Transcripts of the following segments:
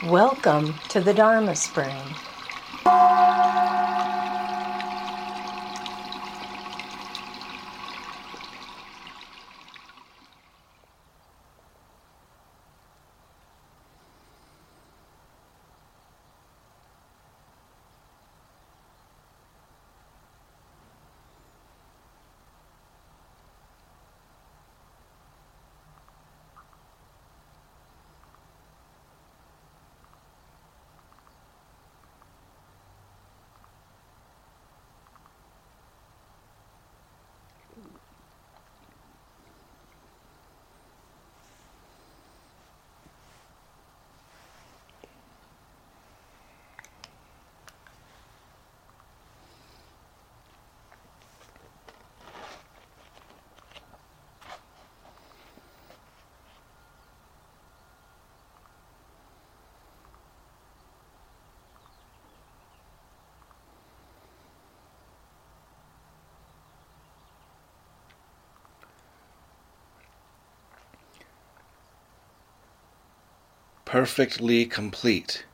Welcome to the Dharma Spring. Perfectly complete.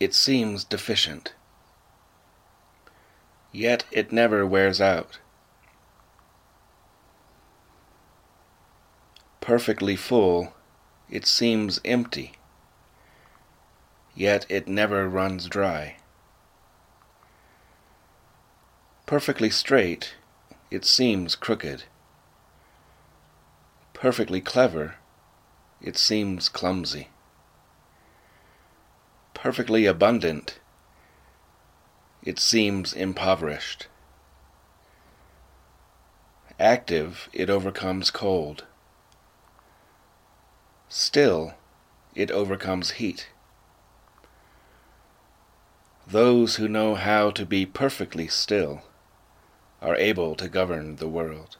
It seems deficient. Yet it never wears out. Perfectly full, it seems empty. Yet it never runs dry. Perfectly straight, it seems crooked. Perfectly clever, it seems clumsy. Perfectly abundant, it seems impoverished. Active, it overcomes cold. Still, it overcomes heat. Those who know how to be perfectly still are able to govern the world.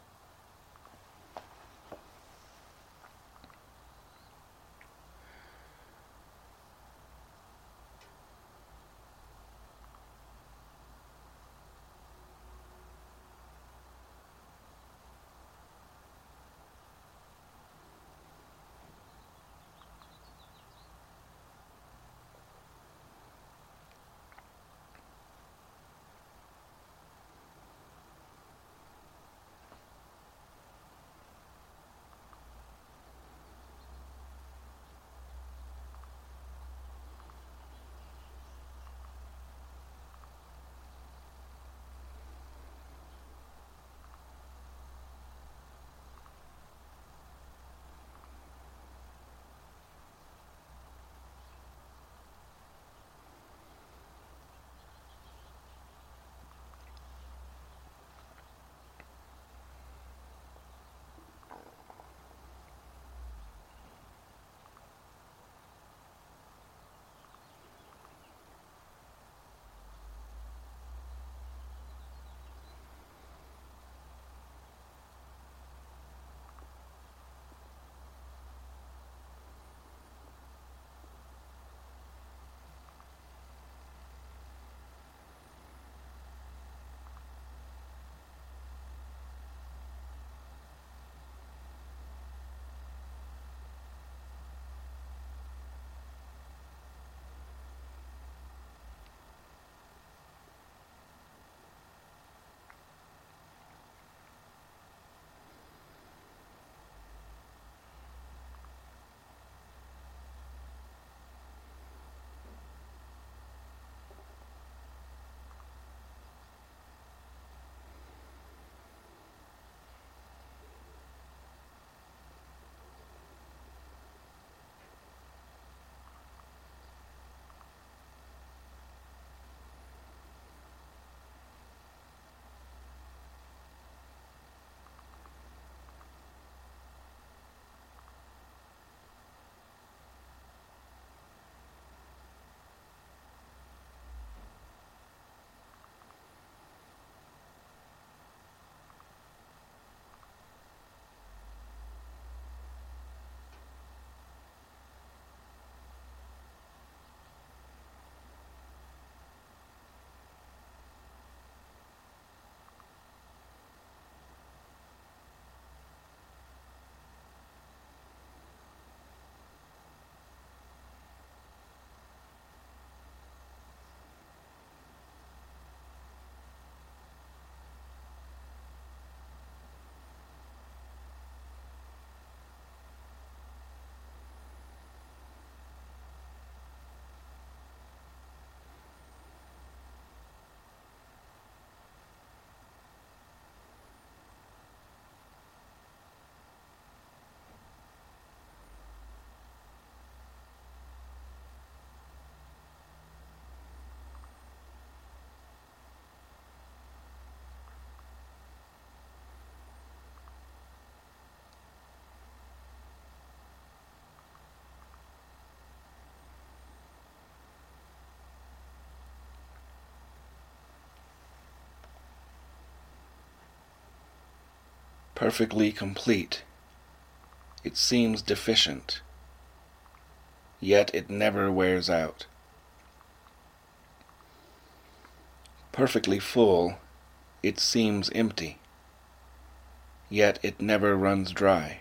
Perfectly complete. It seems deficient, yet it never wears out. Perfectly full, it seems empty, yet it never runs dry.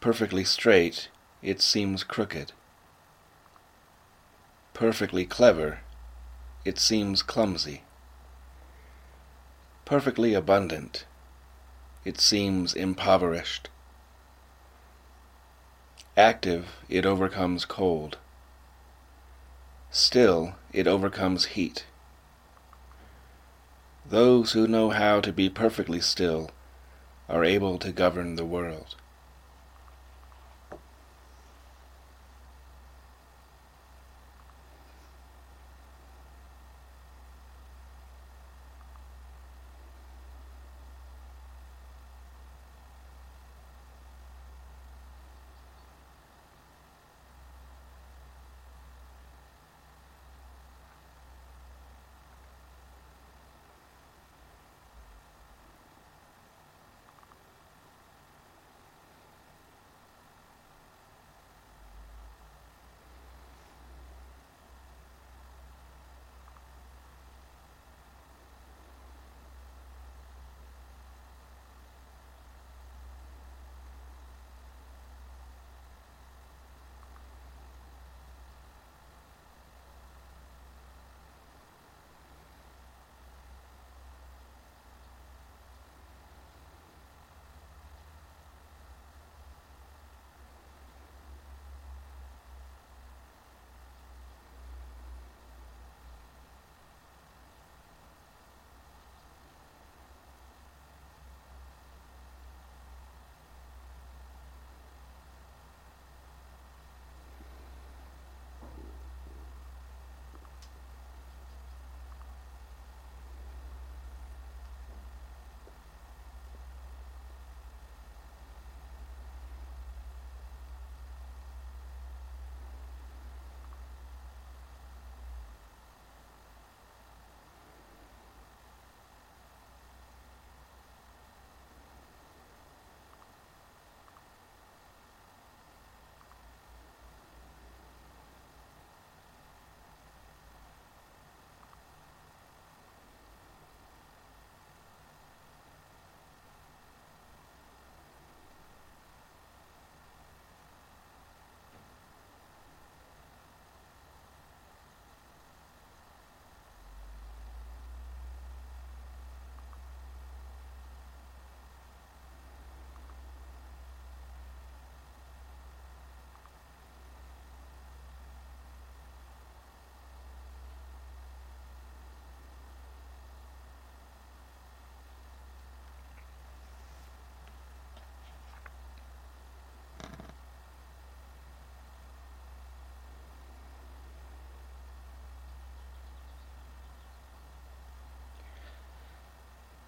Perfectly straight, it seems crooked. Perfectly clever, it seems clumsy. Perfectly abundant, it seems impoverished. Active, it overcomes cold. Still, it overcomes heat. Those who know how to be perfectly still are able to govern the world.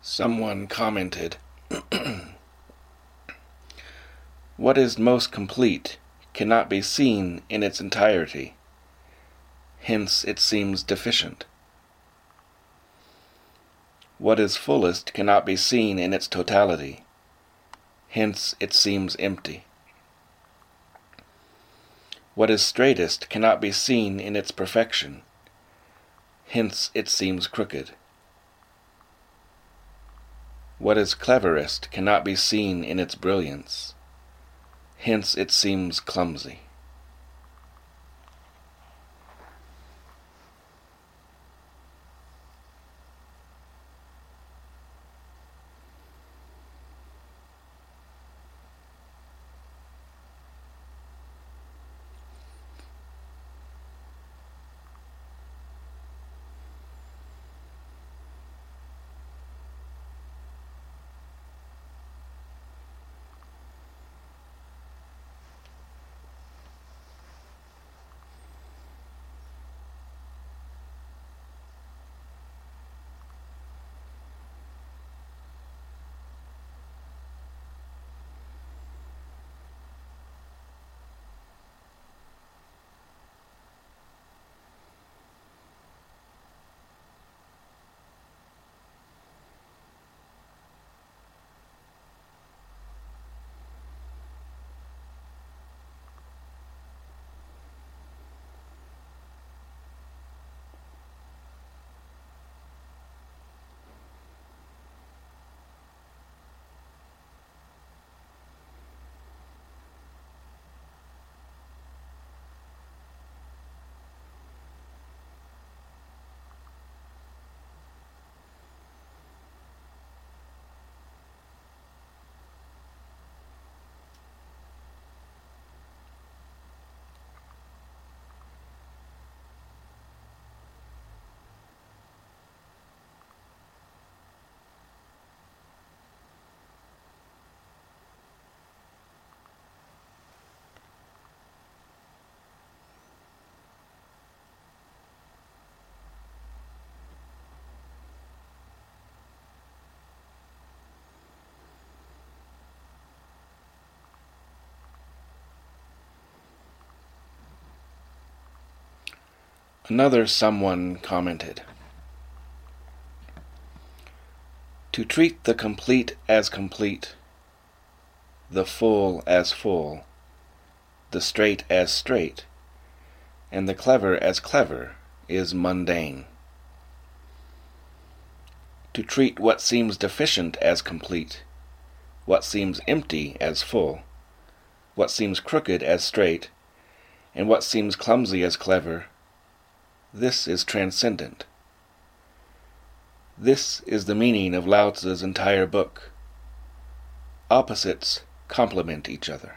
Someone commented, What is most complete cannot be seen in its entirety. Hence it seems deficient. What is fullest cannot be seen in its totality. Hence it seems empty. What is straightest cannot be seen in its perfection. Hence it seems crooked. What is cleverest cannot be seen in its brilliance. Hence it seems clumsy. Another someone commented To treat the complete as complete, the full as full, the straight as straight, and the clever as clever is mundane. To treat what seems deficient as complete, what seems empty as full, what seems crooked as straight, and what seems clumsy as clever, this is transcendent. This is the meaning of Lao Tzu's entire book. Opposites complement each other.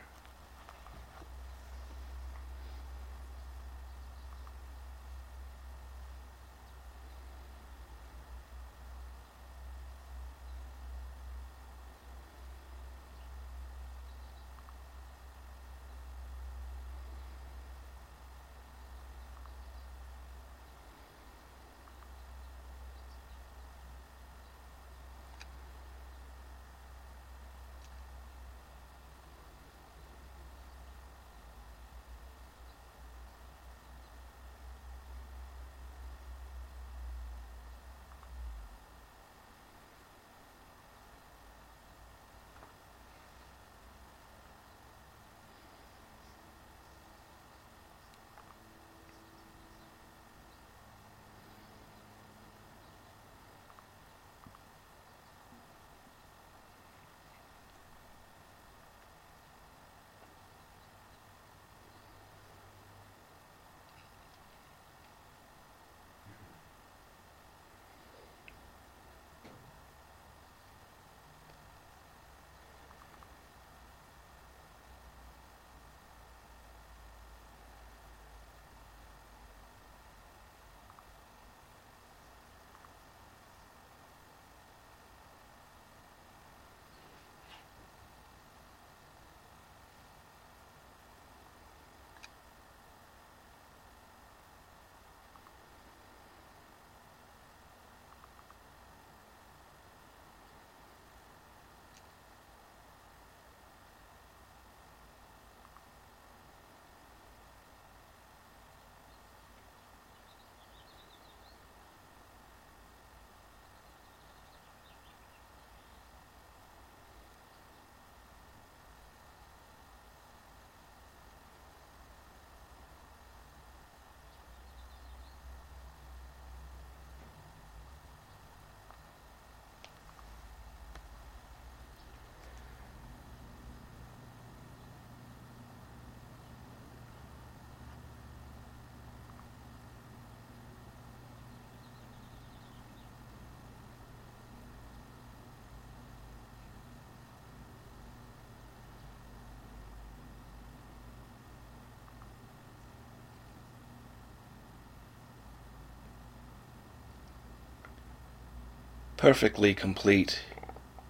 Perfectly complete,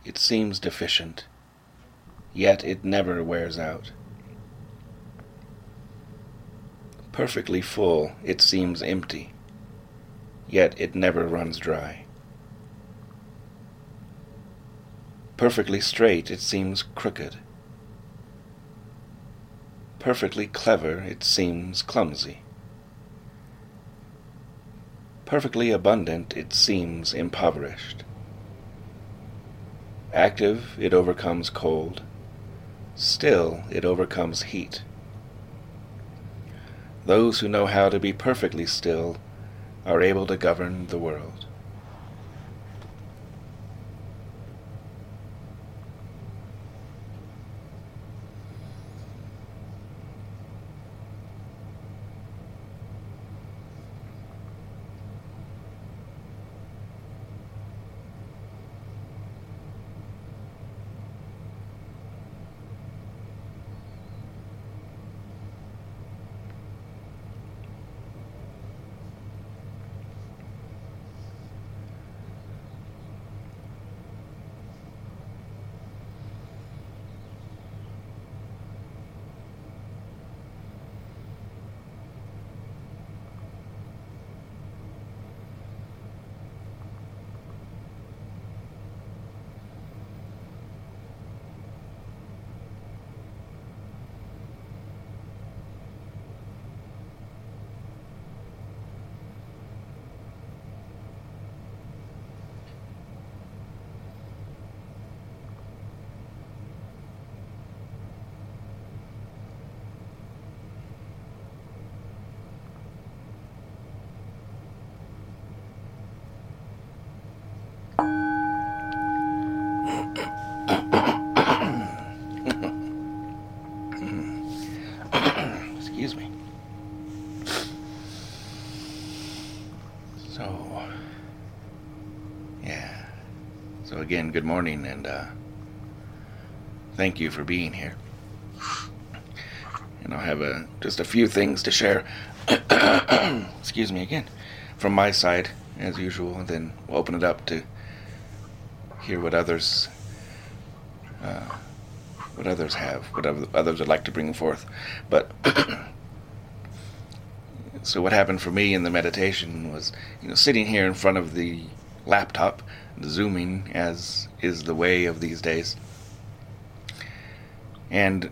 it seems deficient, yet it never wears out. Perfectly full, it seems empty, yet it never runs dry. Perfectly straight, it seems crooked. Perfectly clever, it seems clumsy. Perfectly abundant, it seems impoverished. Active, it overcomes cold. Still, it overcomes heat. Those who know how to be perfectly still are able to govern the world. Good morning, and uh, thank you for being here. And I'll have a, just a few things to share. Excuse me again. From my side, as usual, and then we'll open it up to hear what others uh, what others have, what others would like to bring forth. But so what happened for me in the meditation was, you know, sitting here in front of the laptop, zooming as is the way of these days. And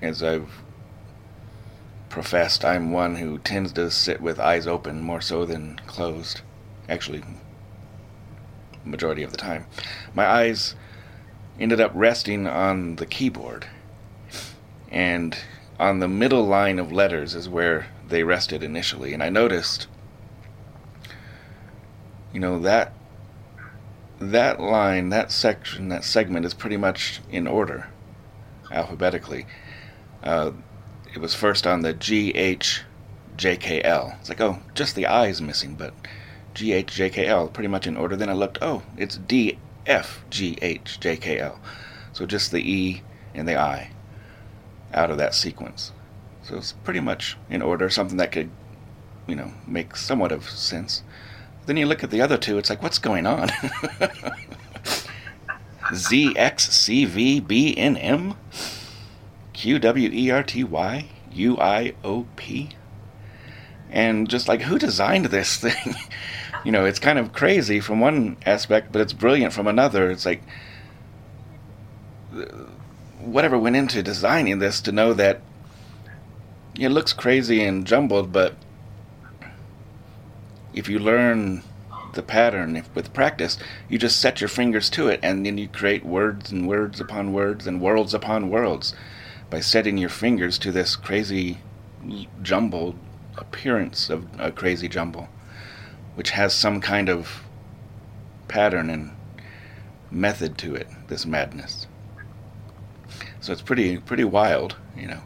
as I've professed, I'm one who tends to sit with eyes open more so than closed. Actually, majority of the time. My eyes ended up resting on the keyboard. And on the middle line of letters is where they rested initially. And I noticed, you know, that that line, that section, that segment is pretty much in order alphabetically. Uh, it was first on the G H J K L. It's like, oh, just the I is missing, but G H J K L, pretty much in order. Then I looked, oh, it's D F G H J K L. So just the E and the I out of that sequence. So it's pretty much in order, something that could, you know, make somewhat of sense. Then you look at the other two, it's like, what's going on? Z X C V B N M Q W R T Y U I O P. And just like, who designed this thing? you know, it's kind of crazy from one aspect, but it's brilliant from another. It's like whatever went into designing this to know that it looks crazy and jumbled, but if you learn the pattern if, with practice, you just set your fingers to it, and then you create words and words upon words and worlds upon worlds by setting your fingers to this crazy jumbled appearance of a crazy jumble which has some kind of pattern and method to it, this madness. So it's pretty pretty wild, you know,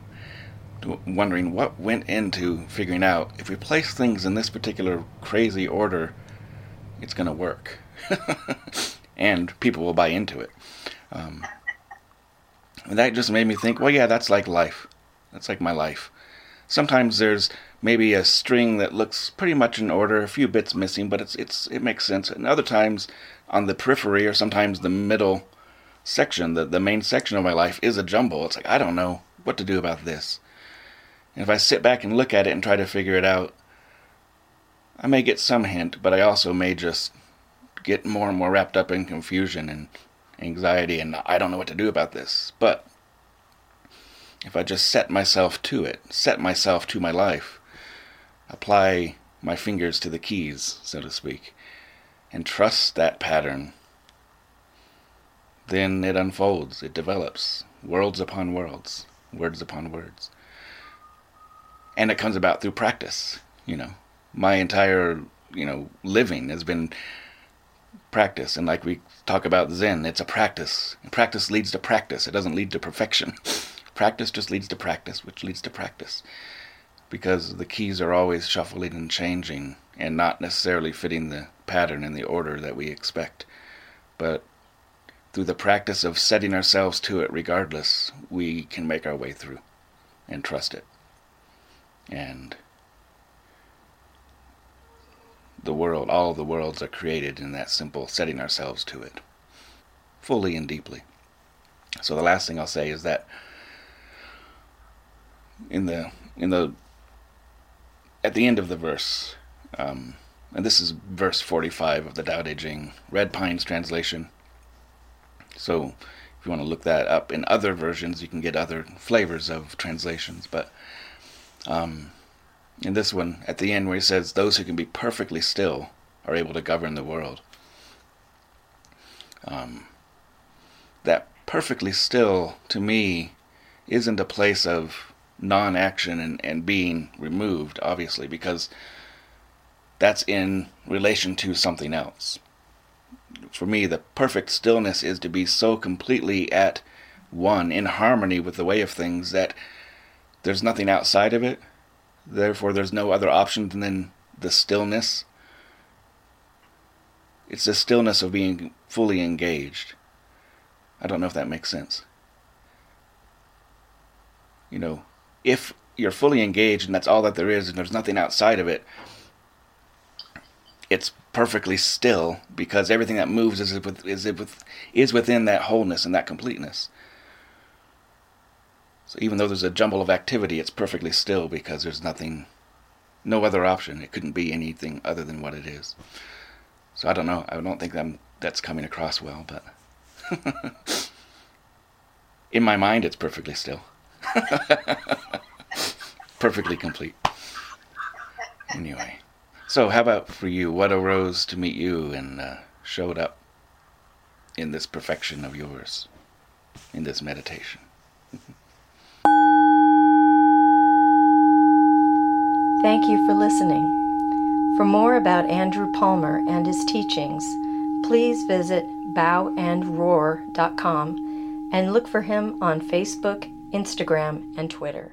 wondering what went into figuring out if we place things in this particular crazy order, it's going to work, and people will buy into it. Um, and that just made me think, well, yeah, that's like life. That's like my life. Sometimes there's maybe a string that looks pretty much in order, a few bits missing, but it's it's it makes sense. And other times on the periphery or sometimes the middle section, the, the main section of my life is a jumble. It's like I don't know what to do about this. And if I sit back and look at it and try to figure it out, I may get some hint, but I also may just get more and more wrapped up in confusion and anxiety and I don't know what to do about this. But if I just set myself to it, set myself to my life, apply my fingers to the keys, so to speak, and trust that pattern, then it unfolds, it develops, worlds upon worlds, words upon words. And it comes about through practice, you know. My entire, you know, living has been practice. And like we talk about Zen, it's a practice. Practice leads to practice, it doesn't lead to perfection. practice just leads to practice, which leads to practice because the keys are always shuffling and changing and not necessarily fitting the pattern and the order that we expect. But through the practice of setting ourselves to it regardless, we can make our way through and trust it. And the world, all the worlds are created in that simple setting ourselves to it, fully and deeply. So the last thing I'll say is that in the in the at the end of the verse, um, and this is verse 45 of the Tao Te Ching, Red Pine's translation. So if you want to look that up in other versions, you can get other flavors of translations. But um, in this one, at the end, where he says, Those who can be perfectly still are able to govern the world. Um, that perfectly still, to me, isn't a place of non action and, and being removed, obviously, because that's in relation to something else. For me, the perfect stillness is to be so completely at one, in harmony with the way of things, that there's nothing outside of it. Therefore, there's no other option than the stillness. It's the stillness of being fully engaged. I don't know if that makes sense. You know, if you're fully engaged and that's all that there is and there's nothing outside of it, it's perfectly still because everything that moves is with, is with, is within that wholeness and that completeness. So even though there's a jumble of activity, it's perfectly still because there's nothing, no other option. It couldn't be anything other than what it is. So I don't know. I don't think I'm, that's coming across well, but in my mind, it's perfectly still. perfectly complete. Anyway, so how about for you? What arose to meet you and uh, showed up in this perfection of yours, in this meditation? Thank you for listening. For more about Andrew Palmer and his teachings, please visit bowandroar.com and look for him on Facebook, Instagram, and Twitter.